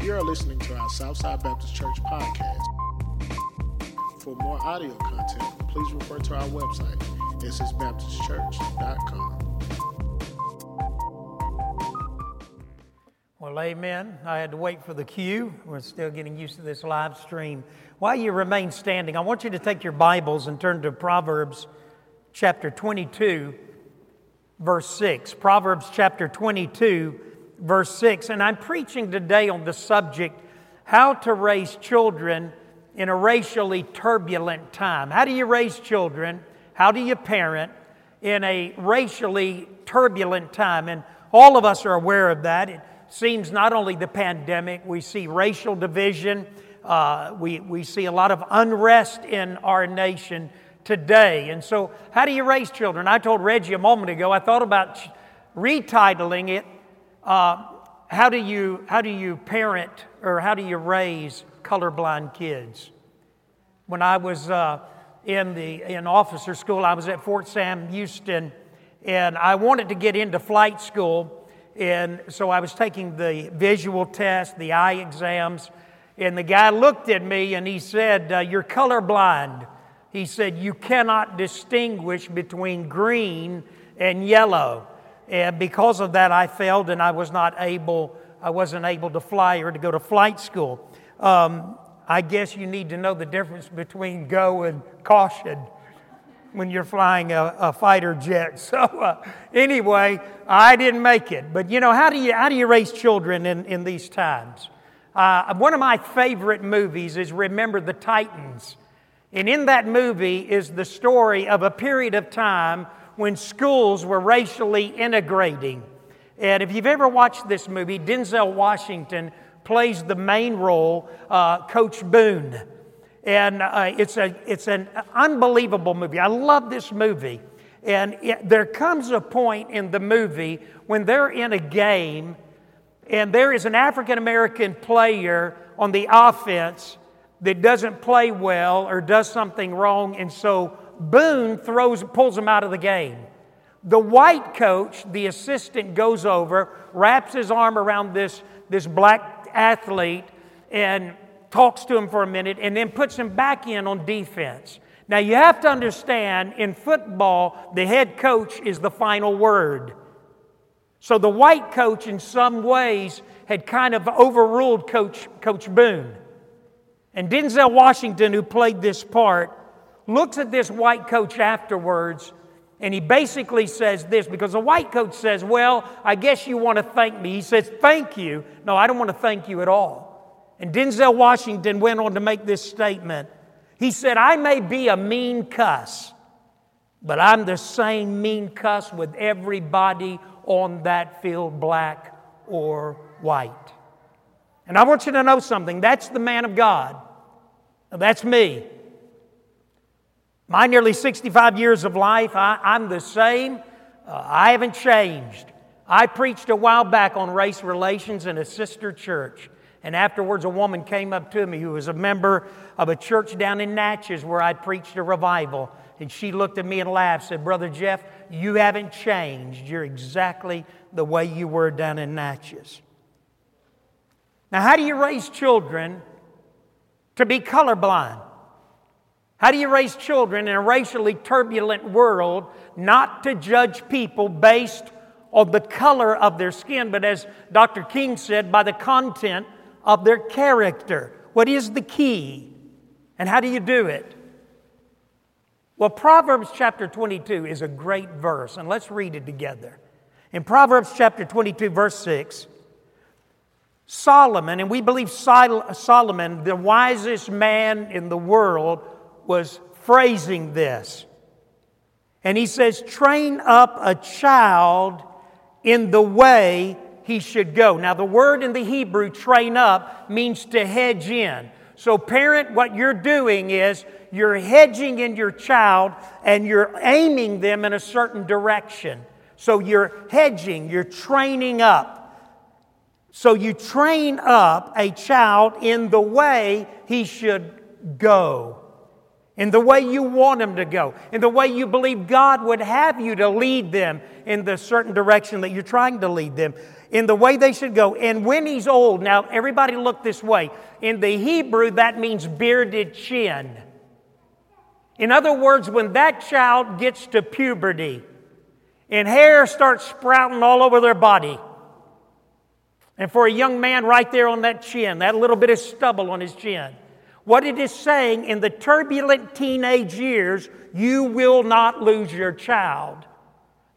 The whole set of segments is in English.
You are listening to our Southside Baptist Church podcast. For more audio content, please refer to our website, ssbaptistchurch.com. Well, amen. I had to wait for the cue. We're still getting used to this live stream. While you remain standing, I want you to take your Bibles and turn to Proverbs chapter 22, verse 6. Proverbs chapter 22, verse 6. And I'm preaching today on the subject how to raise children in a racially turbulent time. How do you raise children? How do you parent in a racially turbulent time? And all of us are aware of that. It seems not only the pandemic, we see racial division, uh, we, we see a lot of unrest in our nation today. And so, how do you raise children? I told Reggie a moment ago, I thought about retitling it uh, how, do you, how do you parent or how do you raise colorblind kids? When I was uh, in, the, in officer school, I was at Fort Sam Houston, and I wanted to get into flight school. And so I was taking the visual test, the eye exams, and the guy looked at me and he said, uh, You're colorblind. He said, You cannot distinguish between green and yellow. And because of that, I failed and I was not able, I wasn't able to fly or to go to flight school. Um, I guess you need to know the difference between go and caution when you're flying a, a fighter jet. So, uh, anyway, I didn't make it. But you know, how do you, how do you raise children in, in these times? Uh, one of my favorite movies is Remember the Titans. And in that movie is the story of a period of time when schools were racially integrating. And if you've ever watched this movie, Denzel Washington plays the main role, uh, Coach Boone. And uh, it's, a, it's an unbelievable movie. I love this movie. And it, there comes a point in the movie when they're in a game and there is an African American player on the offense that doesn't play well or does something wrong. And so Boone throws, pulls him out of the game. The white coach, the assistant, goes over, wraps his arm around this, this black athlete, and talks to him for a minute, and then puts him back in on defense. Now, you have to understand in football, the head coach is the final word. So the white coach, in some ways, had kind of overruled Coach, coach Boone. And Denzel Washington, who played this part, looks at this white coach afterwards and he basically says this because the white coach says, Well, I guess you want to thank me. He says, Thank you. No, I don't want to thank you at all. And Denzel Washington went on to make this statement. He said, I may be a mean cuss, but I'm the same mean cuss with everybody on that field, black or white. And I want you to know something that's the man of God. That's me. My nearly 65 years of life, I, am the same. Uh, I haven't changed. I preached a while back on race relations in a sister church. And afterwards, a woman came up to me who was a member of a church down in Natchez where I preached a revival. And she looked at me and laughed, said, Brother Jeff, you haven't changed. You're exactly the way you were down in Natchez. Now, how do you raise children to be colorblind? How do you raise children in a racially turbulent world not to judge people based on the color of their skin, but as Dr. King said, by the content of their character? What is the key? And how do you do it? Well, Proverbs chapter 22 is a great verse, and let's read it together. In Proverbs chapter 22, verse 6, Solomon, and we believe Solomon, the wisest man in the world, was phrasing this. And he says, train up a child in the way he should go. Now, the word in the Hebrew, train up, means to hedge in. So, parent, what you're doing is you're hedging in your child and you're aiming them in a certain direction. So, you're hedging, you're training up. So, you train up a child in the way he should go. In the way you want them to go, in the way you believe God would have you to lead them in the certain direction that you're trying to lead them, in the way they should go. And when he's old, now everybody look this way. In the Hebrew, that means bearded chin. In other words, when that child gets to puberty and hair starts sprouting all over their body, and for a young man right there on that chin, that little bit of stubble on his chin, what it is saying in the turbulent teenage years, you will not lose your child.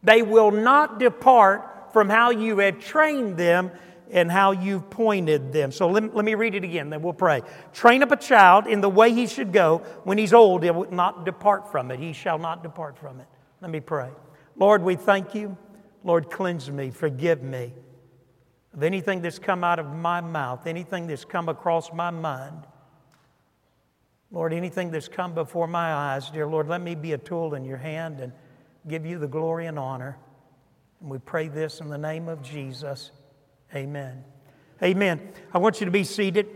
They will not depart from how you have trained them and how you've pointed them. So let, let me read it again, then we'll pray. Train up a child in the way he should go. When he's old, he will not depart from it. He shall not depart from it. Let me pray. Lord, we thank you. Lord, cleanse me, forgive me of anything that's come out of my mouth, anything that's come across my mind Lord, anything that's come before my eyes, dear Lord, let me be a tool in your hand and give you the glory and honor. And we pray this in the name of Jesus. Amen. Amen. I want you to be seated.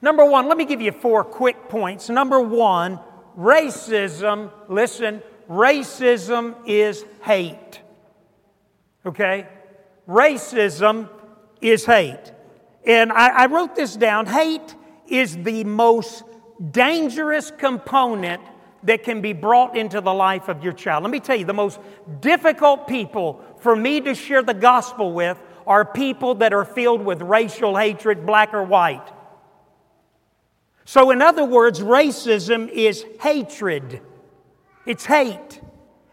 Number one, let me give you four quick points. Number one, racism, listen, racism is hate. Okay? Racism is hate. And I, I wrote this down. Hate is the most dangerous component that can be brought into the life of your child. Let me tell you, the most difficult people for me to share the gospel with are people that are filled with racial hatred, black or white. So, in other words, racism is hatred. It's hate.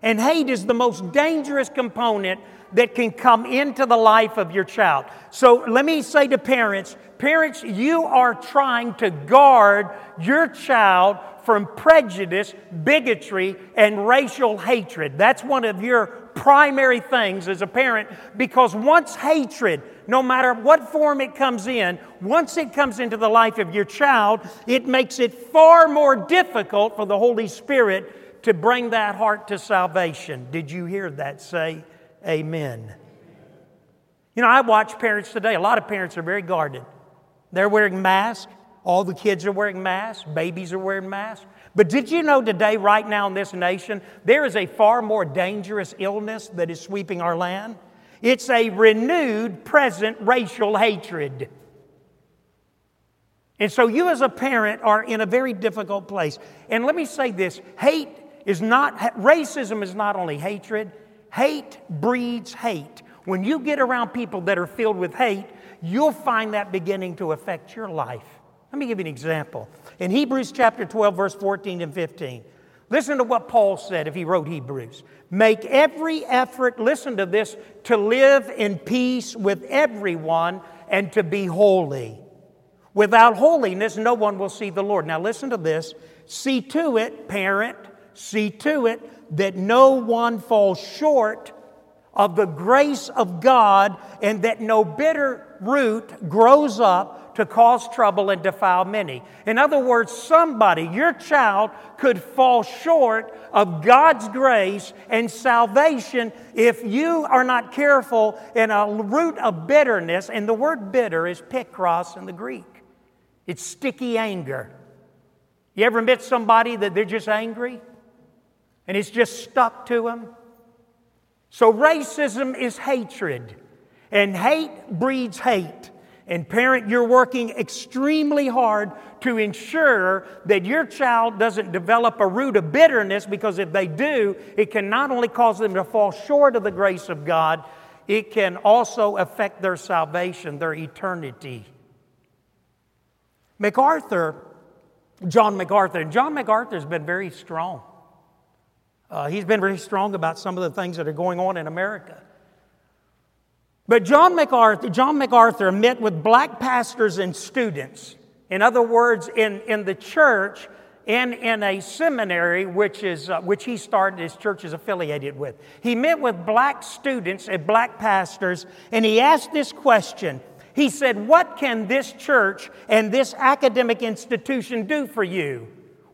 And hate is the most dangerous component that can come into the life of your child. So let me say to parents parents, you are trying to guard your child from prejudice, bigotry, and racial hatred. That's one of your primary things as a parent because once hatred, no matter what form it comes in, once it comes into the life of your child, it makes it far more difficult for the Holy Spirit to bring that heart to salvation. Did you hear that? Say, Amen. You know, I watch parents today. A lot of parents are very guarded. They're wearing masks. All the kids are wearing masks. Babies are wearing masks. But did you know today, right now in this nation, there is a far more dangerous illness that is sweeping our land? It's a renewed present racial hatred. And so you, as a parent, are in a very difficult place. And let me say this hate is not, racism is not only hatred, Hate breeds hate. When you get around people that are filled with hate, you'll find that beginning to affect your life. Let me give you an example. In Hebrews chapter 12, verse 14 and 15, listen to what Paul said if he wrote Hebrews. Make every effort, listen to this, to live in peace with everyone and to be holy. Without holiness, no one will see the Lord. Now, listen to this. See to it, parent, see to it that no one falls short of the grace of God and that no bitter root grows up to cause trouble and defile many. In other words, somebody, your child, could fall short of God's grace and salvation if you are not careful in a root of bitterness. And the word bitter is pikros in the Greek, it's sticky anger. You ever met somebody that they're just angry? And it's just stuck to them. So, racism is hatred, and hate breeds hate. And, parent, you're working extremely hard to ensure that your child doesn't develop a root of bitterness because if they do, it can not only cause them to fall short of the grace of God, it can also affect their salvation, their eternity. MacArthur, John MacArthur, and John MacArthur has been very strong. Uh, he's been very strong about some of the things that are going on in America. But John MacArthur, John MacArthur met with black pastors and students. In other words, in, in the church and in a seminary which, is, uh, which he started, his church is affiliated with. He met with black students and black pastors, and he asked this question. He said, What can this church and this academic institution do for you?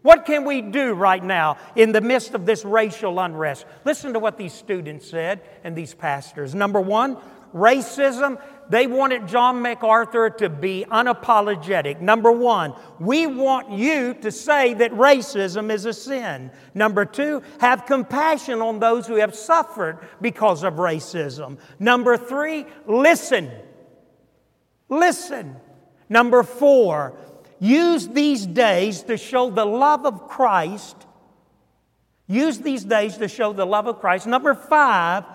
What can we do right now in the midst of this racial unrest? Listen to what these students said and these pastors. Number one, racism they wanted John MacArthur to be unapologetic. Number one, we want you to say that racism is a sin. Number two, have compassion on those who have suffered because of racism. Number three, listen. Listen. Number four, use these days to show the love of Christ. Use these days to show the love of Christ. Number five,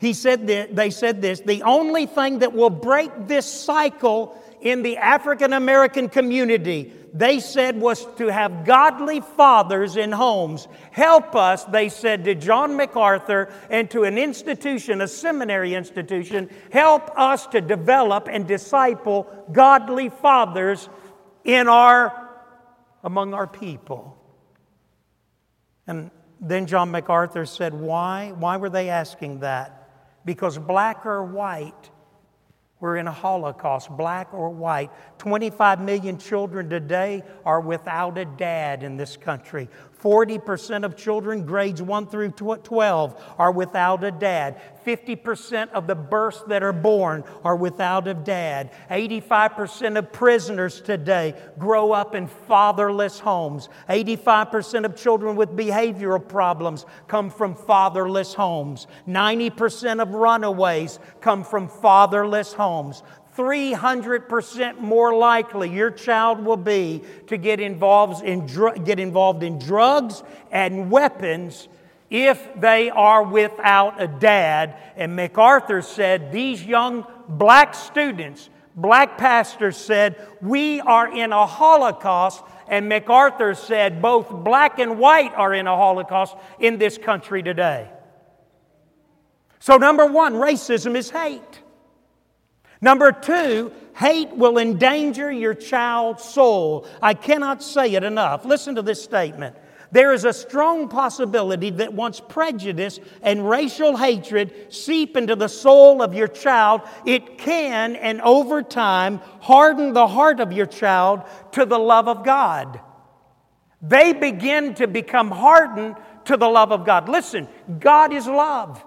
he said that, they said this the only thing that will break this cycle in the African American community, they said, was to have godly fathers in homes. Help us, they said to John MacArthur and to an institution, a seminary institution, help us to develop and disciple godly fathers in our among our people. And then John MacArthur said, Why? Why were they asking that? because black or white, we're in a Holocaust, black or white. 25 million children today are without a dad in this country. 40% of children, grades 1 through 12, are without a dad. 50% of the births that are born are without a dad. 85% of prisoners today grow up in fatherless homes. 85% of children with behavioral problems come from fatherless homes. 90% of runaways come from fatherless homes. 300% more likely your child will be to get involved in, dr- get involved in drugs and weapons if they are without a dad. And MacArthur said these young black students, black pastors said, We are in a Holocaust. And MacArthur said both black and white are in a Holocaust in this country today. So, number one, racism is hate. Number two, hate will endanger your child's soul. I cannot say it enough. Listen to this statement. There is a strong possibility that once prejudice and racial hatred seep into the soul of your child, it can and over time harden the heart of your child to the love of God. They begin to become hardened to the love of God. Listen, God is love.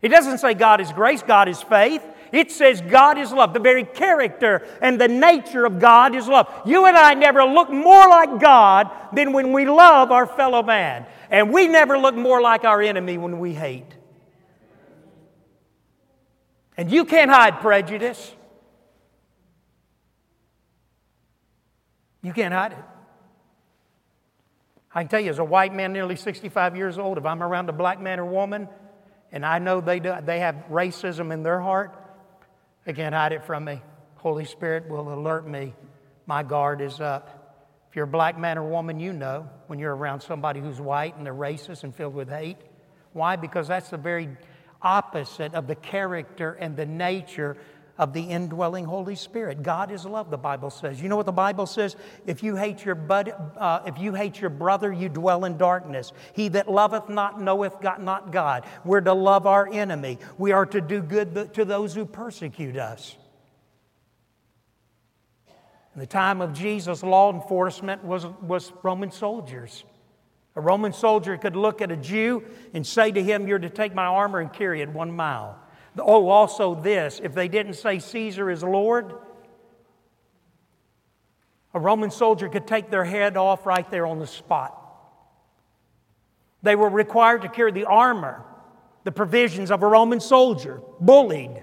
He doesn't say God is grace, God is faith. It says God is love. The very character and the nature of God is love. You and I never look more like God than when we love our fellow man. And we never look more like our enemy when we hate. And you can't hide prejudice. You can't hide it. I can tell you, as a white man, nearly 65 years old, if I'm around a black man or woman and I know they, do, they have racism in their heart, they can't hide it from me. Holy Spirit will alert me. My guard is up. If you're a black man or woman, you know when you're around somebody who's white and they're racist and filled with hate. Why? Because that's the very opposite of the character and the nature of the indwelling Holy Spirit. God is love, the Bible says. You know what the Bible says? If you hate your, bud, uh, if you hate your brother, you dwell in darkness. He that loveth not knoweth God, not God. We're to love our enemy. We are to do good to those who persecute us. In the time of Jesus, law enforcement was, was Roman soldiers. A Roman soldier could look at a Jew and say to him, You're to take my armor and carry it one mile. Oh, also this if they didn't say Caesar is Lord, a Roman soldier could take their head off right there on the spot. They were required to carry the armor, the provisions of a Roman soldier, bullied.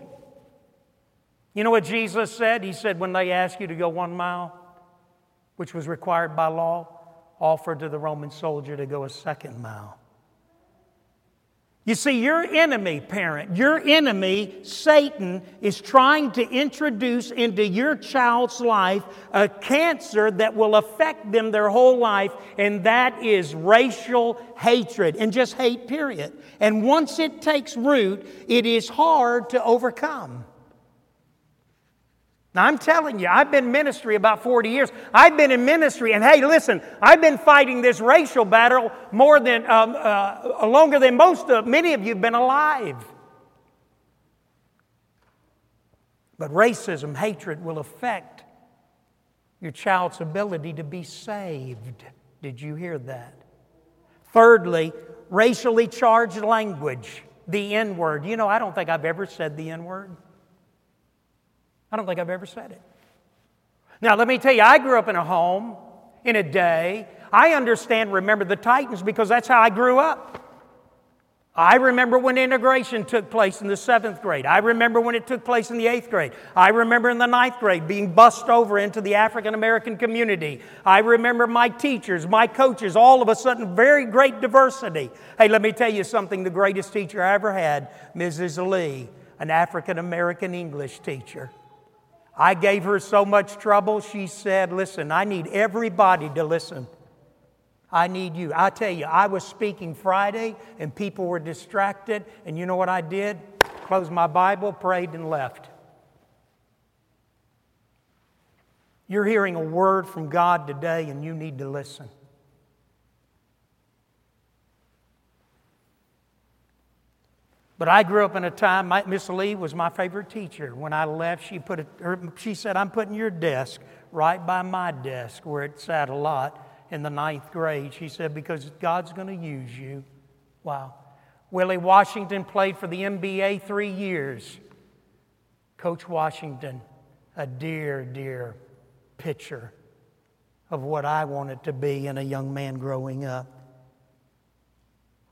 You know what Jesus said? He said, when they ask you to go one mile, which was required by law, offer to the Roman soldier to go a second mile. You see, your enemy, parent, your enemy, Satan, is trying to introduce into your child's life a cancer that will affect them their whole life, and that is racial hatred and just hate, period. And once it takes root, it is hard to overcome. Now, I'm telling you, I've been in ministry about 40 years. I've been in ministry, and hey, listen, I've been fighting this racial battle more than, um, uh, longer than most of, many of you have been alive. But racism, hatred will affect your child's ability to be saved. Did you hear that? Thirdly, racially charged language, the N word. You know, I don't think I've ever said the N word. I don't think I've ever said it. Now, let me tell you, I grew up in a home, in a day. I understand, remember the Titans because that's how I grew up. I remember when integration took place in the seventh grade. I remember when it took place in the eighth grade. I remember in the ninth grade being bussed over into the African American community. I remember my teachers, my coaches, all of a sudden, very great diversity. Hey, let me tell you something the greatest teacher I ever had, Mrs. Lee, an African American English teacher. I gave her so much trouble, she said, Listen, I need everybody to listen. I need you. I tell you, I was speaking Friday and people were distracted, and you know what I did? Closed my Bible, prayed, and left. You're hearing a word from God today, and you need to listen. But I grew up in a time, Miss Lee was my favorite teacher. When I left, she, put a, her, she said, I'm putting your desk right by my desk where it sat a lot in the ninth grade. She said, because God's going to use you. Wow. Willie Washington played for the NBA three years. Coach Washington, a dear, dear picture of what I wanted to be in a young man growing up.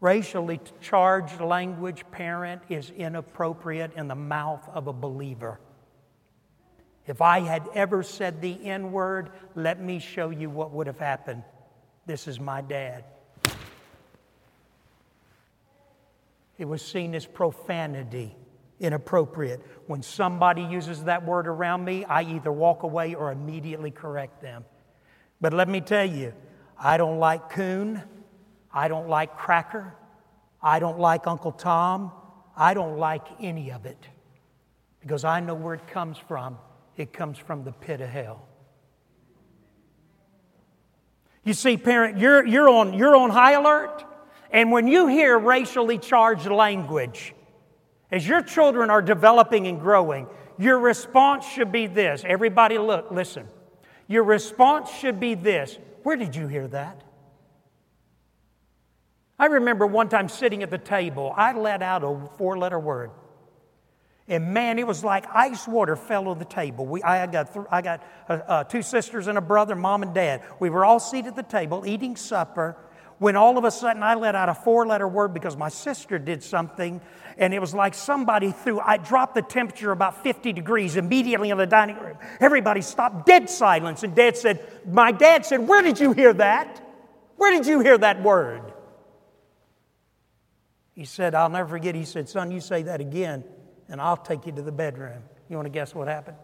Racially charged language, parent, is inappropriate in the mouth of a believer. If I had ever said the N word, let me show you what would have happened. This is my dad. It was seen as profanity, inappropriate. When somebody uses that word around me, I either walk away or immediately correct them. But let me tell you, I don't like coon. I don't like cracker. I don't like Uncle Tom. I don't like any of it because I know where it comes from it comes from the pit of hell. You see, parent, you're, you're, on, you're on high alert. And when you hear racially charged language, as your children are developing and growing, your response should be this. Everybody, look, listen. Your response should be this Where did you hear that? I remember one time sitting at the table, I let out a four letter word. And man, it was like ice water fell on the table. We, I got, th- I got uh, uh, two sisters and a brother, mom and dad. We were all seated at the table eating supper when all of a sudden I let out a four letter word because my sister did something. And it was like somebody threw, I dropped the temperature about 50 degrees immediately in the dining room. Everybody stopped, dead silence. And dad said, My dad said, Where did you hear that? Where did you hear that word? He said, I'll never forget. He said, Son, you say that again and I'll take you to the bedroom. You want to guess what happened?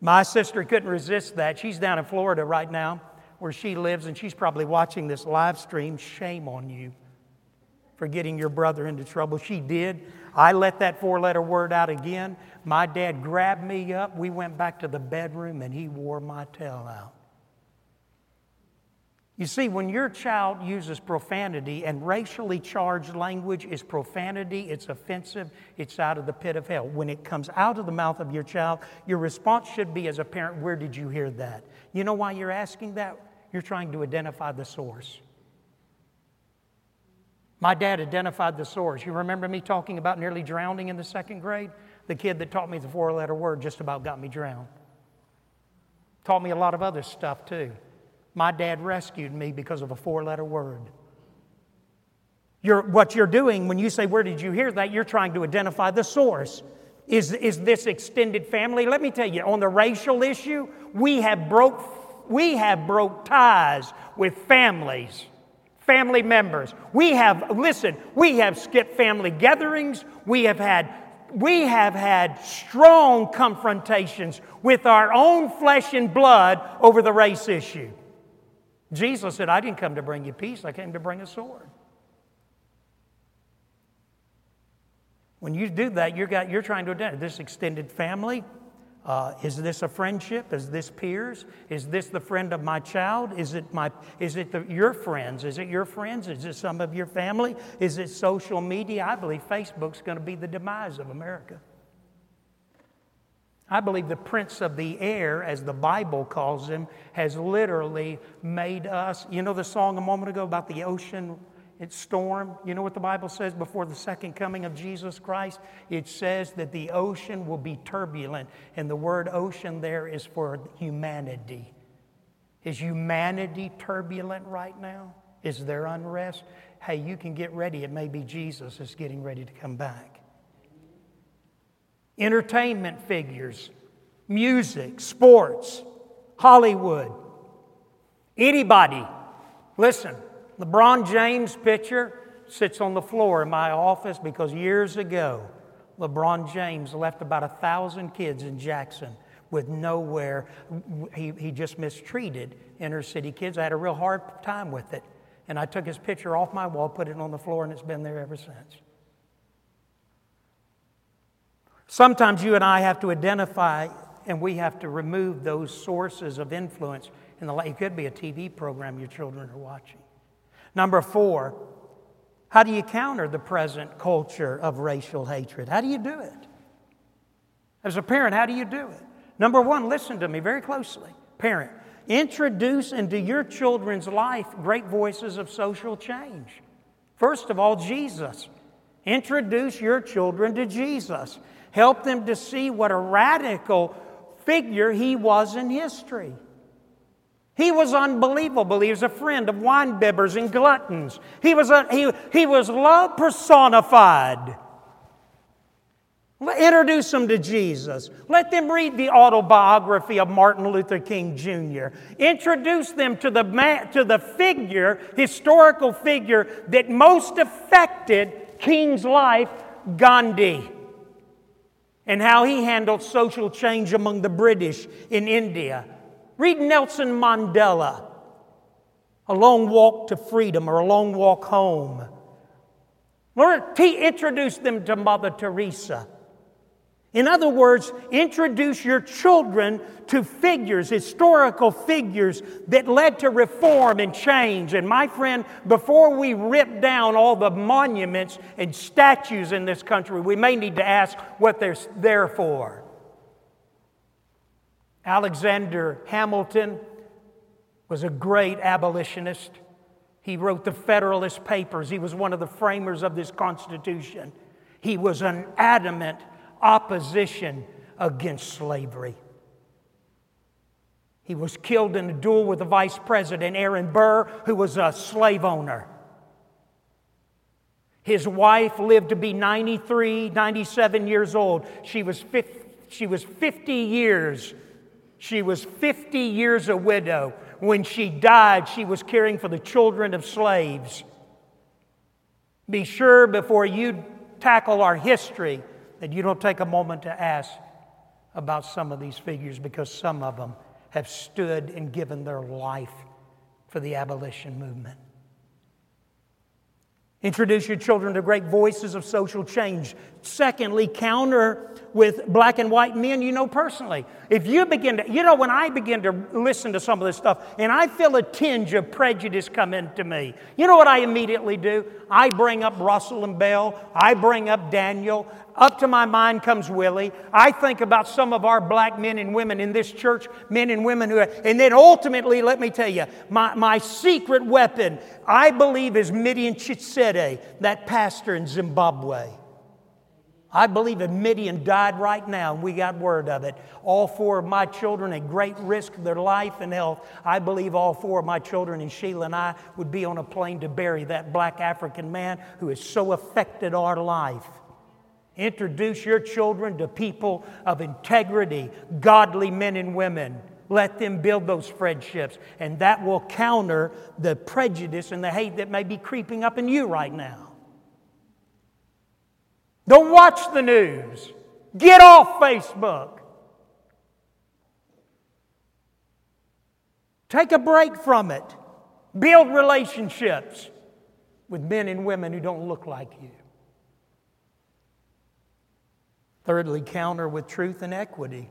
My sister couldn't resist that. She's down in Florida right now where she lives, and she's probably watching this live stream. Shame on you for getting your brother into trouble. She did. I let that four letter word out again. My dad grabbed me up. We went back to the bedroom, and he wore my tail out. You see, when your child uses profanity and racially charged language is profanity, it's offensive, it's out of the pit of hell. When it comes out of the mouth of your child, your response should be as a parent, Where did you hear that? You know why you're asking that? You're trying to identify the source. My dad identified the source. You remember me talking about nearly drowning in the second grade? The kid that taught me the four letter word just about got me drowned. Taught me a lot of other stuff too. My dad rescued me because of a four letter word. You're, what you're doing when you say, Where did you hear that? You're trying to identify the source. Is, is this extended family? Let me tell you, on the racial issue, we have broke, we have broke ties with families, family members. We have, listen, we have skipped family gatherings. We have had we have had strong confrontations with our own flesh and blood over the race issue. Jesus said, I didn't come to bring you peace, I came to bring a sword. When you do that, you're, got, you're trying to identify this extended family. Uh, is this a friendship? Is this peers? Is this the friend of my child? Is it, my, is it the, your friends? Is it your friends? Is it some of your family? Is it social media? I believe Facebook's going to be the demise of America. I believe the prince of the air, as the Bible calls him, has literally made us. You know the song a moment ago about the ocean It's storm. You know what the Bible says before the second coming of Jesus Christ? It says that the ocean will be turbulent, and the word ocean there is for humanity. Is humanity turbulent right now? Is there unrest? Hey, you can get ready. It may be Jesus is getting ready to come back. Entertainment figures, music, sports, Hollywood. Anybody, listen, LeBron James' picture sits on the floor in my office because years ago, LeBron James left about a thousand kids in Jackson with nowhere. He, he just mistreated inner city kids. I had a real hard time with it. And I took his picture off my wall, put it on the floor, and it's been there ever since. Sometimes you and I have to identify and we have to remove those sources of influence in the life. It could be a TV program your children are watching. Number four, how do you counter the present culture of racial hatred? How do you do it? As a parent, how do you do it? Number one, listen to me very closely. Parent, introduce into your children's life great voices of social change. First of all, Jesus. Introduce your children to Jesus. Help them to see what a radical figure he was in history. He was unbelievable. He was a friend of wine bibbers and gluttons. He was, a, he, he was love personified. Introduce them to Jesus. Let them read the autobiography of Martin Luther King Jr. Introduce them to the, man, to the figure, historical figure, that most affected King's life, Gandhi, and how he handled social change among the British in India. Read Nelson Mandela, A Long Walk to Freedom or A Long Walk Home. Lord, introduce them to Mother Teresa. In other words, introduce your children to figures, historical figures that led to reform and change. And my friend, before we rip down all the monuments and statues in this country, we may need to ask what they're there for. Alexander Hamilton was a great abolitionist. He wrote the Federalist Papers. He was one of the framers of this Constitution. He was an adamant opposition against slavery. He was killed in a duel with the vice president, Aaron Burr, who was a slave owner. His wife lived to be 93, 97 years old. She was 50, she was 50 years she was 50 years a widow. When she died, she was caring for the children of slaves. Be sure before you tackle our history that you don't take a moment to ask about some of these figures because some of them have stood and given their life for the abolition movement. Introduce your children to great voices of social change. Secondly, counter with black and white men you know personally. If you begin to, you know, when I begin to listen to some of this stuff and I feel a tinge of prejudice come into me, you know what I immediately do? I bring up Russell and Bell, I bring up Daniel, up to my mind comes Willie. I think about some of our black men and women in this church, men and women who, and then ultimately, let me tell you, my, my secret weapon, I believe, is Midian Chitsede, that pastor in Zimbabwe. I believe if Midian died right now and we got word of it, all four of my children at great risk of their life and health, I believe all four of my children and Sheila and I would be on a plane to bury that black African man who has so affected our life. Introduce your children to people of integrity, godly men and women. Let them build those friendships, and that will counter the prejudice and the hate that may be creeping up in you right now. Don't watch the news. Get off Facebook. Take a break from it. Build relationships with men and women who don't look like you. Thirdly, counter with truth and equity.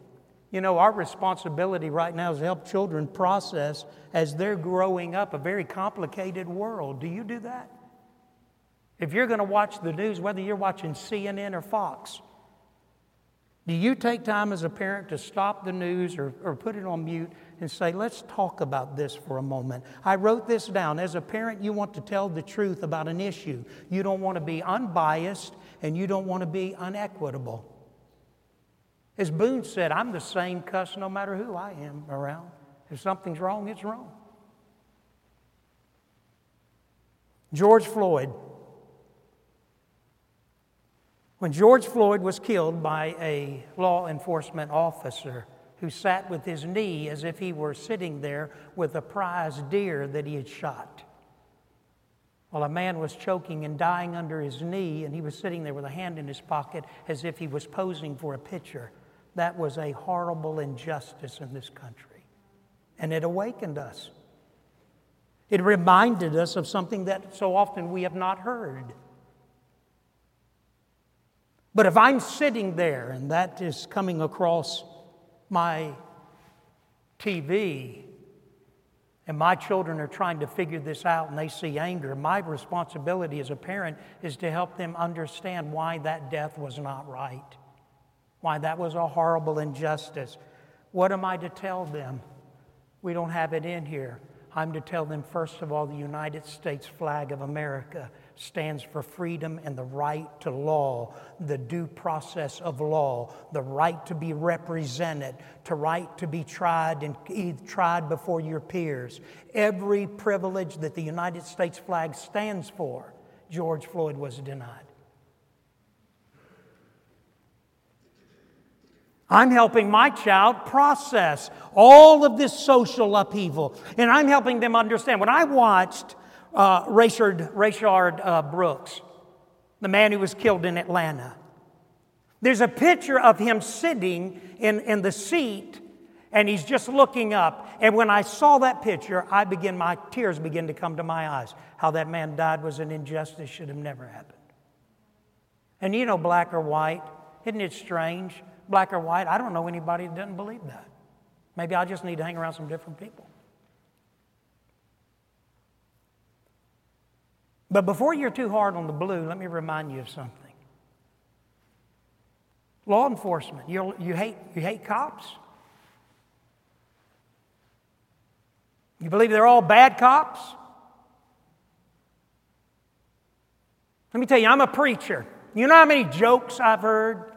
You know, our responsibility right now is to help children process as they're growing up a very complicated world. Do you do that? If you're going to watch the news, whether you're watching CNN or Fox, do you take time as a parent to stop the news or, or put it on mute and say, let's talk about this for a moment. I wrote this down. As a parent, you want to tell the truth about an issue. You don't want to be unbiased and you don't want to be unequitable. As Boone said, I'm the same cuss no matter who I am around. If something's wrong, it's wrong. George Floyd. When George Floyd was killed by a law enforcement officer who sat with his knee as if he were sitting there with a prize deer that he had shot. While a man was choking and dying under his knee, and he was sitting there with a hand in his pocket as if he was posing for a picture. That was a horrible injustice in this country. And it awakened us. It reminded us of something that so often we have not heard. But if I'm sitting there and that is coming across my TV and my children are trying to figure this out and they see anger, my responsibility as a parent is to help them understand why that death was not right, why that was a horrible injustice. What am I to tell them? We don't have it in here. I'm to tell them, first of all, the United States flag of America stands for freedom and the right to law, the due process of law, the right to be represented, to right to be tried and tried before your peers. Every privilege that the United States flag stands for, George Floyd was denied. I'm helping my child process all of this social upheaval, and I'm helping them understand. When I watched uh, uh, Brooks, the man who was killed in Atlanta. There's a picture of him sitting in, in the seat and he's just looking up. And when I saw that picture, I begin, my tears begin to come to my eyes. How that man died was an injustice, should have never happened. And you know, black or white, isn't it strange? Black or white, I don't know anybody that doesn't believe that. Maybe I just need to hang around some different people. But before you're too hard on the blue, let me remind you of something. Law enforcement, you, you, hate, you hate cops? You believe they're all bad cops? Let me tell you, I'm a preacher. You know how many jokes I've heard?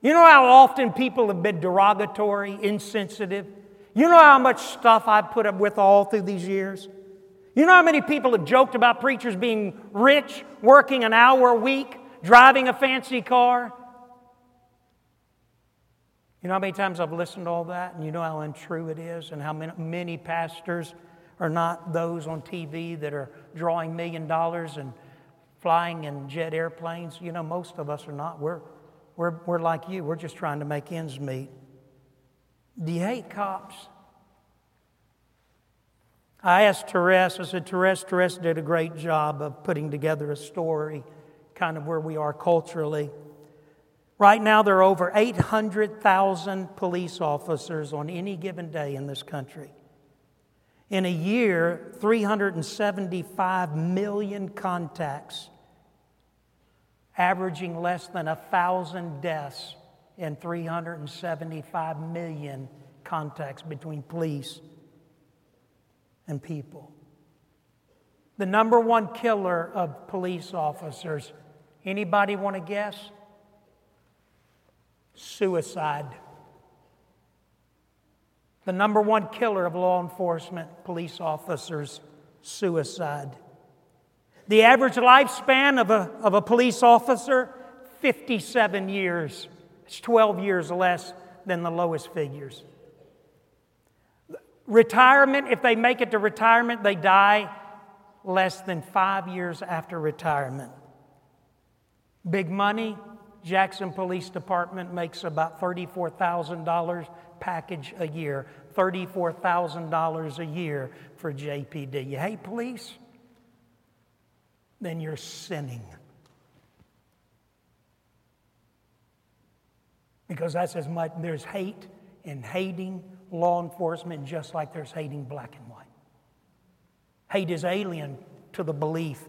You know how often people have been derogatory, insensitive? You know how much stuff I've put up with all through these years? You know how many people have joked about preachers being rich, working an hour a week, driving a fancy car? You know how many times I've listened to all that, and you know how untrue it is, and how many pastors are not those on TV that are drawing million dollars and flying in jet airplanes? You know, most of us are not. We're, we're, we're like you, we're just trying to make ends meet. Do you hate cops? I asked Therese, I said, Therese, Therese did a great job of putting together a story, kind of where we are culturally. Right now, there are over 800,000 police officers on any given day in this country. In a year, 375 million contacts, averaging less than a thousand deaths in 375 million contacts between police and people. The number one killer of police officers, anybody want to guess? Suicide. The number one killer of law enforcement police officers, suicide. The average lifespan of a, of a police officer, 57 years. It's 12 years less than the lowest figures. Retirement, if they make it to retirement, they die less than five years after retirement. Big money, Jackson Police Department makes about $34,000 package a year. $34,000 a year for JPD. You hate police? Then you're sinning. Because that's as much, there's hate and hating law enforcement just like there's hating black and white. Hate is alien to the belief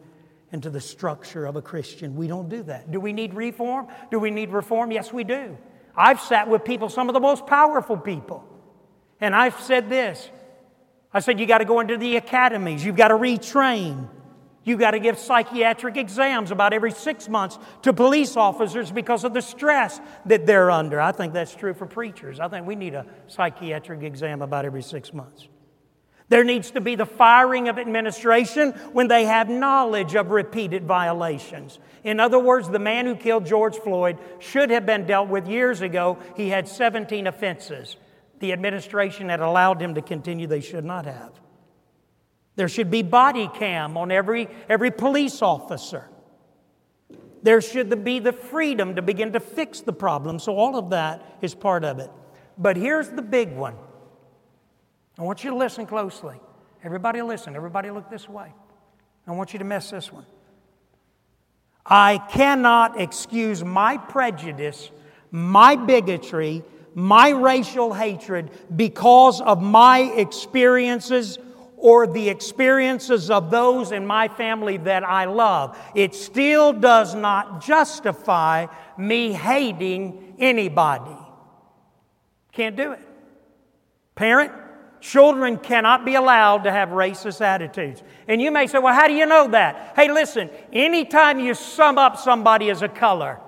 and to the structure of a Christian. We don't do that. Do we need reform? Do we need reform? Yes, we do. I've sat with people, some of the most powerful people, And I've said this I said, you got to go into the academies, you've got to retrain. You've got to give psychiatric exams about every six months to police officers because of the stress that they're under. I think that's true for preachers. I think we need a psychiatric exam about every six months. There needs to be the firing of administration when they have knowledge of repeated violations. In other words, the man who killed George Floyd should have been dealt with years ago. He had 17 offenses. The administration had allowed him to continue, they should not have. There should be body cam on every, every police officer. There should be the freedom to begin to fix the problem. So, all of that is part of it. But here's the big one I want you to listen closely. Everybody listen. Everybody look this way. I want you to miss this one. I cannot excuse my prejudice, my bigotry, my racial hatred because of my experiences or the experiences of those in my family that I love. It still does not justify me hating anybody. Can't do it. Parent, Children cannot be allowed to have racist attitudes. And you may say, well, how do you know that? Hey, listen, anytime you sum up somebody as a color,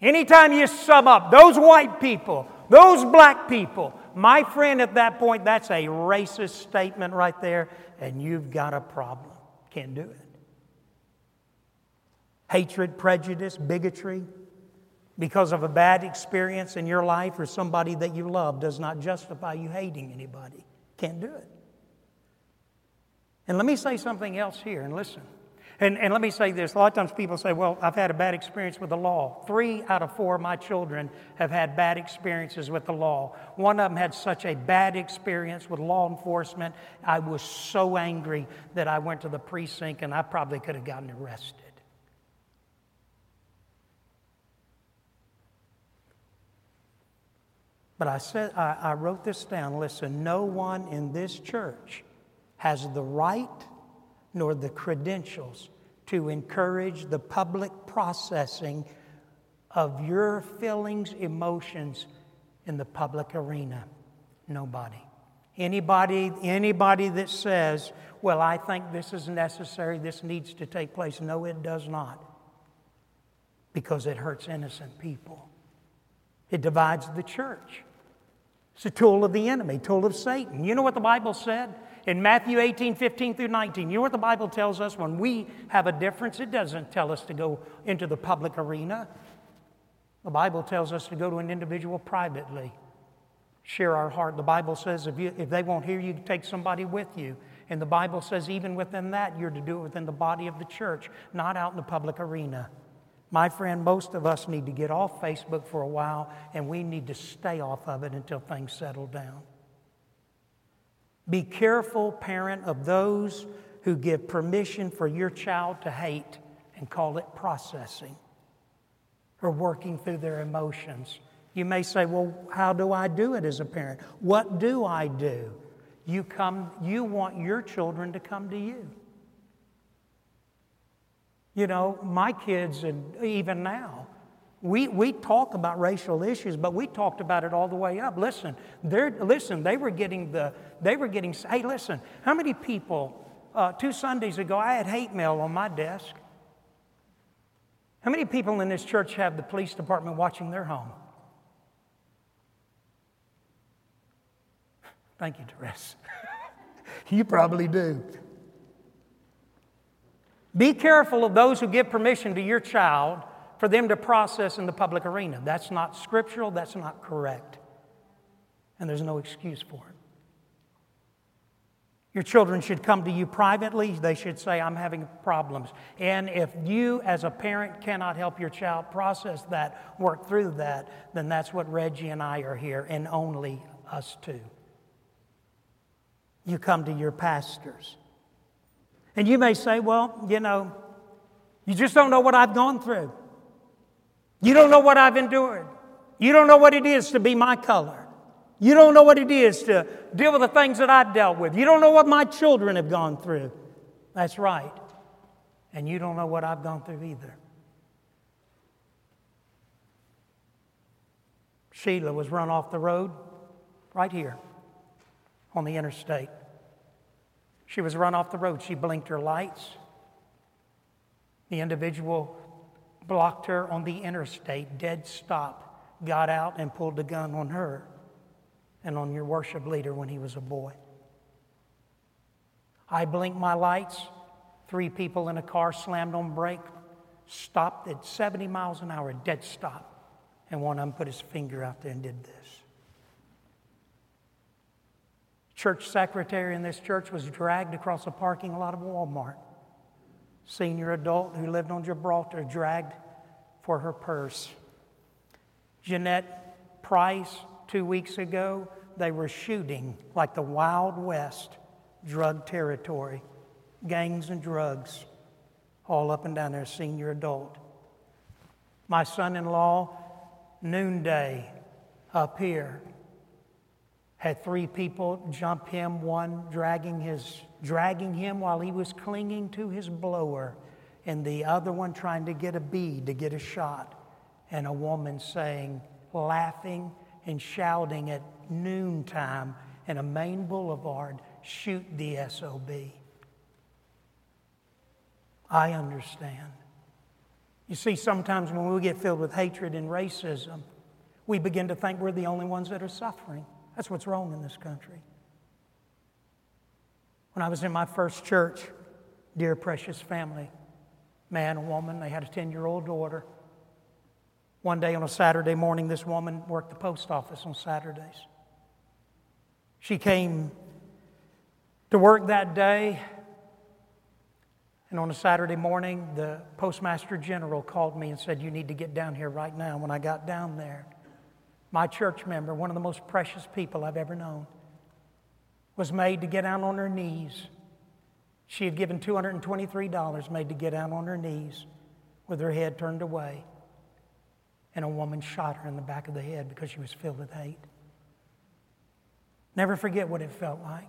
anytime you sum up those white people, those black people, my friend, at that point, that's a racist statement right there, and you've got a problem. Can't do it. Hatred, prejudice, bigotry, because of a bad experience in your life or somebody that you love does not justify you hating anybody. Can't do it. And let me say something else here, and listen. And, and let me say this a lot of times people say, Well, I've had a bad experience with the law. Three out of four of my children have had bad experiences with the law. One of them had such a bad experience with law enforcement, I was so angry that I went to the precinct and I probably could have gotten arrested. But I said, I, I wrote this down. Listen, no one in this church has the right nor the credentials to encourage the public processing of your feelings, emotions in the public arena. Nobody. Anybody, anybody that says, well, I think this is necessary, this needs to take place. No, it does not. Because it hurts innocent people. It divides the church. It's a tool of the enemy, tool of Satan. You know what the Bible said? In Matthew 18, 15 through 19, you know what the Bible tells us when we have a difference? It doesn't tell us to go into the public arena. The Bible tells us to go to an individual privately, share our heart. The Bible says if, you, if they won't hear you, take somebody with you. And the Bible says even within that, you're to do it within the body of the church, not out in the public arena. My friend, most of us need to get off Facebook for a while and we need to stay off of it until things settle down. Be careful, parent, of those who give permission for your child to hate and call it processing or working through their emotions. You may say, Well, how do I do it as a parent? What do I do? You come, you want your children to come to you. You know, my kids, and even now, we, we talk about racial issues, but we talked about it all the way up. Listen, they're, listen, they were getting the, they were getting, hey, listen, how many people, uh, two Sundays ago, I had hate mail on my desk. How many people in this church have the police department watching their home? Thank you, Therese. you probably do. Be careful of those who give permission to your child for them to process in the public arena. That's not scriptural, that's not correct. And there's no excuse for it. Your children should come to you privately. They should say, I'm having problems. And if you, as a parent, cannot help your child process that, work through that, then that's what Reggie and I are here, and only us two. You come to your pastors. And you may say, well, you know, you just don't know what I've gone through. You don't know what I've endured. You don't know what it is to be my color. You don't know what it is to deal with the things that I've dealt with. You don't know what my children have gone through. That's right. And you don't know what I've gone through either. Sheila was run off the road right here on the interstate. She was run off the road. She blinked her lights. The individual blocked her on the interstate, dead stop, got out and pulled the gun on her and on your worship leader when he was a boy. I blinked my lights. Three people in a car slammed on brake, stopped at 70 miles an hour, dead stop. And one of them put his finger out there and did this. Church secretary in this church was dragged across a parking lot of Walmart. Senior adult who lived on Gibraltar dragged for her purse. Jeanette Price, two weeks ago, they were shooting like the Wild West drug territory, gangs and drugs, all up and down there, senior adult. My son in law, noonday up here, had three people jump him, one dragging, his, dragging him while he was clinging to his blower, and the other one trying to get a bead to get a shot, and a woman saying, laughing and shouting at noontime in a main boulevard, shoot the SOB. I understand. You see, sometimes when we get filled with hatred and racism, we begin to think we're the only ones that are suffering. That's what's wrong in this country. When I was in my first church, dear precious family, man woman, they had a 10 year old daughter. One day on a Saturday morning, this woman worked the post office on Saturdays. She came to work that day, and on a Saturday morning, the postmaster general called me and said, You need to get down here right now. When I got down there, my church member, one of the most precious people I've ever known, was made to get down on her knees. She had given $223 made to get down on her knees with her head turned away and a woman shot her in the back of the head because she was filled with hate. Never forget what it felt like.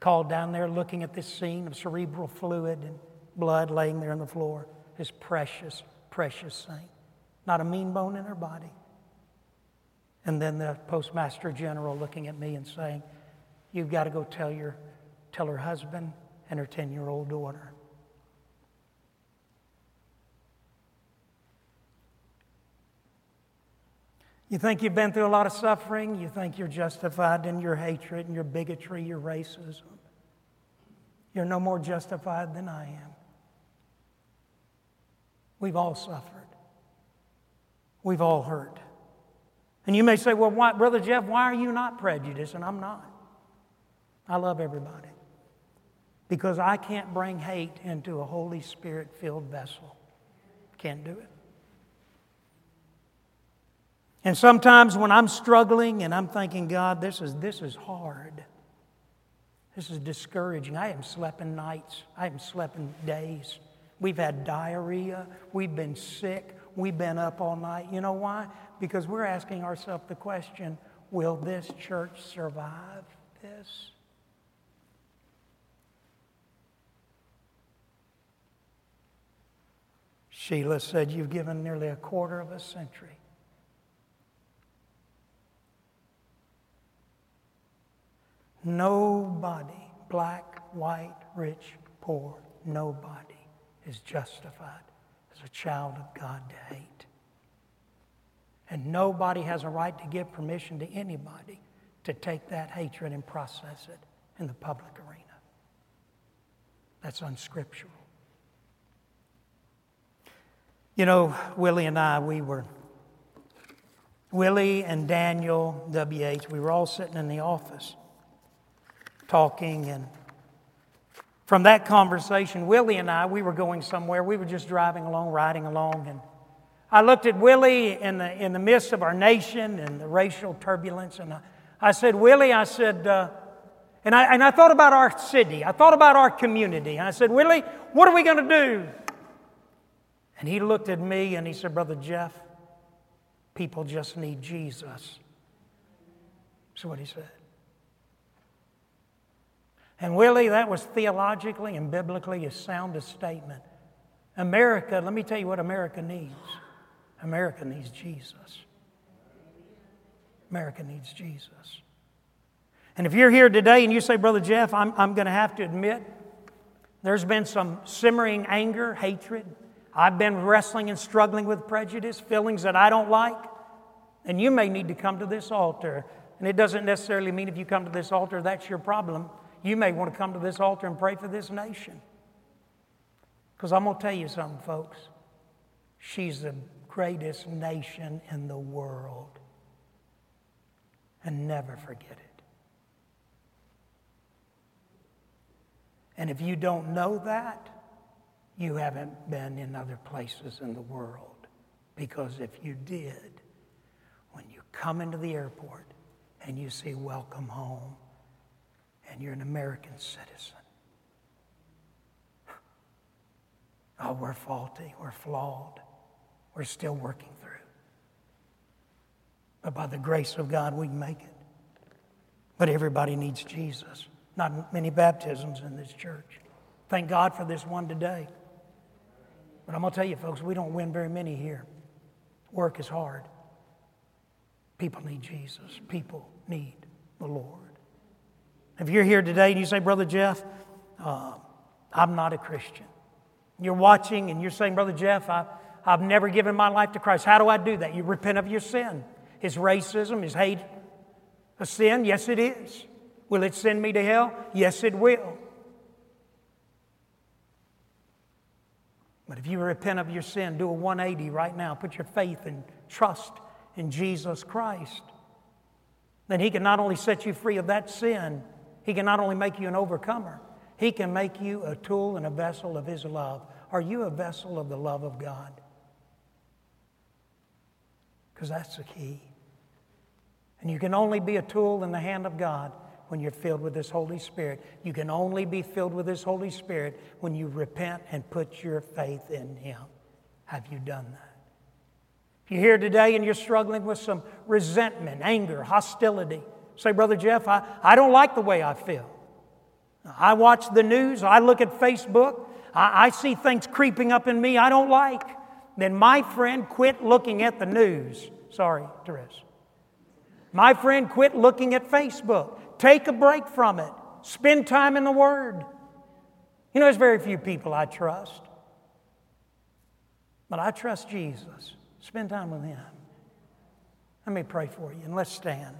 Called down there looking at this scene of cerebral fluid and blood laying there on the floor. This precious, precious saint. Not a mean bone in her body. And then the postmaster general looking at me and saying, You've got to go tell, your, tell her husband and her 10 year old daughter You think you've been through a lot of suffering. You think you're justified in your hatred and your bigotry, your racism. You're no more justified than I am. We've all suffered. We've all hurt. And you may say, well, why, Brother Jeff, why are you not prejudiced? And I'm not. I love everybody. Because I can't bring hate into a Holy Spirit filled vessel. Can't do it. And sometimes when I'm struggling and I'm thinking, God, this is, this is hard. This is discouraging. I haven't slept in nights. I haven't slept in days. We've had diarrhea. We've been sick. We've been up all night. You know why? Because we're asking ourselves the question will this church survive this? Sheila said, You've given nearly a quarter of a century Nobody, black, white, rich, poor, nobody is justified as a child of God to hate. And nobody has a right to give permission to anybody to take that hatred and process it in the public arena. That's unscriptural. You know, Willie and I, we were, Willie and Daniel W.H., we were all sitting in the office talking. And from that conversation, Willie and I, we were going somewhere. We were just driving along, riding along. And I looked at Willie in the, in the midst of our nation and the racial turbulence. And I, I said, Willie, I said, uh, and, I, and I thought about our city. I thought about our community. And I said, Willie, what are we going to do? And he looked at me and he said, Brother Jeff, people just need Jesus. That's what he said. And Willie, that was theologically and biblically as sound a statement. America, let me tell you what America needs America needs Jesus. America needs Jesus. And if you're here today and you say, Brother Jeff, I'm, I'm going to have to admit there's been some simmering anger, hatred. I've been wrestling and struggling with prejudice, feelings that I don't like. And you may need to come to this altar. And it doesn't necessarily mean if you come to this altar, that's your problem. You may want to come to this altar and pray for this nation. Because I'm going to tell you something, folks. She's the greatest nation in the world. And never forget it. And if you don't know that, you haven't been in other places in the world. Because if you did, when you come into the airport and you see welcome home and you're an American citizen, oh, we're faulty, we're flawed, we're still working through. But by the grace of God, we can make it. But everybody needs Jesus. Not many baptisms in this church. Thank God for this one today. But I'm going to tell you, folks, we don't win very many here. Work is hard. People need Jesus. People need the Lord. If you're here today and you say, Brother Jeff, uh, I'm not a Christian. You're watching and you're saying, Brother Jeff, I, I've never given my life to Christ. How do I do that? You repent of your sin. Is racism, is hate a sin? Yes, it is. Will it send me to hell? Yes, it will. But if you repent of your sin, do a 180 right now. Put your faith and trust in Jesus Christ. Then He can not only set you free of that sin, He can not only make you an overcomer, He can make you a tool and a vessel of His love. Are you a vessel of the love of God? Because that's the key. And you can only be a tool in the hand of God when you're filled with this Holy Spirit. You can only be filled with this Holy Spirit when you repent and put your faith in Him. Have you done that? If you're here today and you're struggling with some resentment, anger, hostility, say, Brother Jeff, I, I don't like the way I feel. I watch the news, I look at Facebook, I, I see things creeping up in me I don't like. Then, my friend, quit looking at the news. Sorry, Therese. My friend, quit looking at Facebook. Take a break from it. Spend time in the Word. You know, there's very few people I trust, but I trust Jesus. Spend time with Him. Let me pray for you, and let's stand.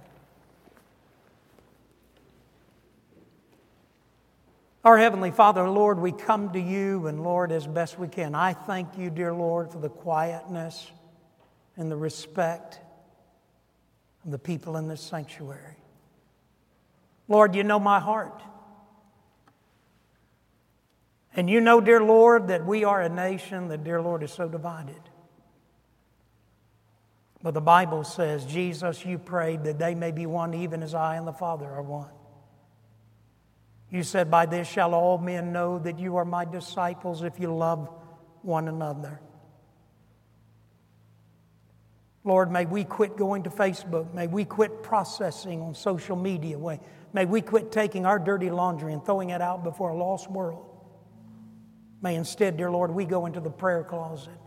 Our Heavenly Father, Lord, we come to you, and Lord, as best we can, I thank you, dear Lord, for the quietness and the respect of the people in this sanctuary. Lord, you know my heart. And you know, dear Lord, that we are a nation that, dear Lord, is so divided. But the Bible says, Jesus, you prayed that they may be one even as I and the Father are one. You said, By this shall all men know that you are my disciples if you love one another. Lord, may we quit going to Facebook. May we quit processing on social media. May we quit taking our dirty laundry and throwing it out before a lost world. May instead, dear Lord, we go into the prayer closet.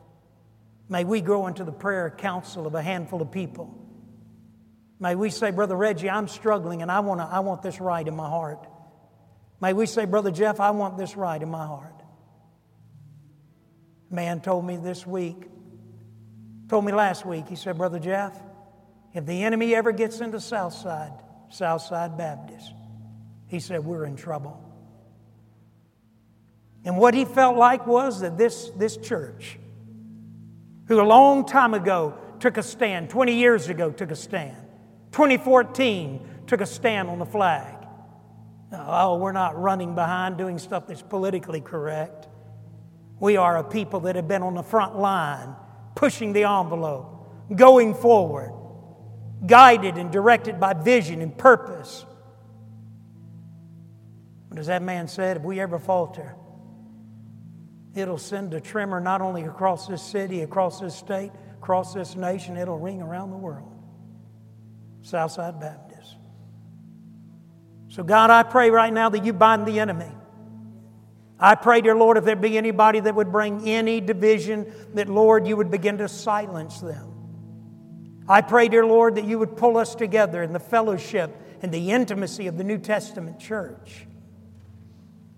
May we go into the prayer council of a handful of people. May we say, Brother Reggie, I'm struggling and I, wanna, I want this right in my heart. May we say, Brother Jeff, I want this right in my heart. A Man told me this week, told me last week, he said, Brother Jeff, if the enemy ever gets into Southside, Southside Baptist. He said, We're in trouble. And what he felt like was that this, this church, who a long time ago took a stand, 20 years ago took a stand, 2014 took a stand on the flag. Oh, we're not running behind doing stuff that's politically correct. We are a people that have been on the front line, pushing the envelope, going forward guided and directed by vision and purpose. But as that man said, if we ever falter, it'll send a tremor not only across this city, across this state, across this nation, it'll ring around the world. Southside Baptist. So, God, I pray right now that you bind the enemy. I pray, dear Lord, if there be anybody that would bring any division, that, Lord, you would begin to silence them. I pray, dear Lord, that you would pull us together in the fellowship and the intimacy of the New Testament church.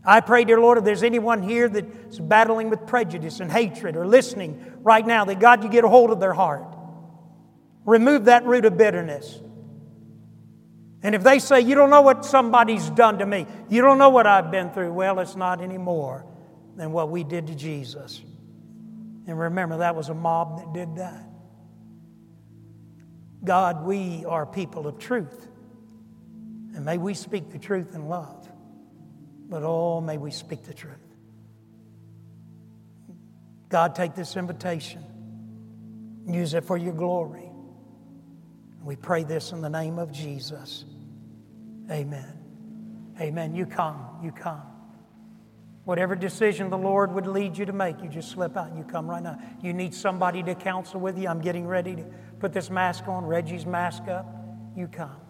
I pray, dear Lord, if there's anyone here that's battling with prejudice and hatred or listening right now, that God, you get a hold of their heart. Remove that root of bitterness. And if they say, You don't know what somebody's done to me, you don't know what I've been through, well, it's not any more than what we did to Jesus. And remember, that was a mob that did that. God, we are people of truth. And may we speak the truth in love. But oh, may we speak the truth. God, take this invitation, use it for your glory. We pray this in the name of Jesus. Amen. Amen. You come. You come. Whatever decision the Lord would lead you to make, you just slip out and you come right now. You need somebody to counsel with you. I'm getting ready to put this mask on, Reggie's mask up. You come.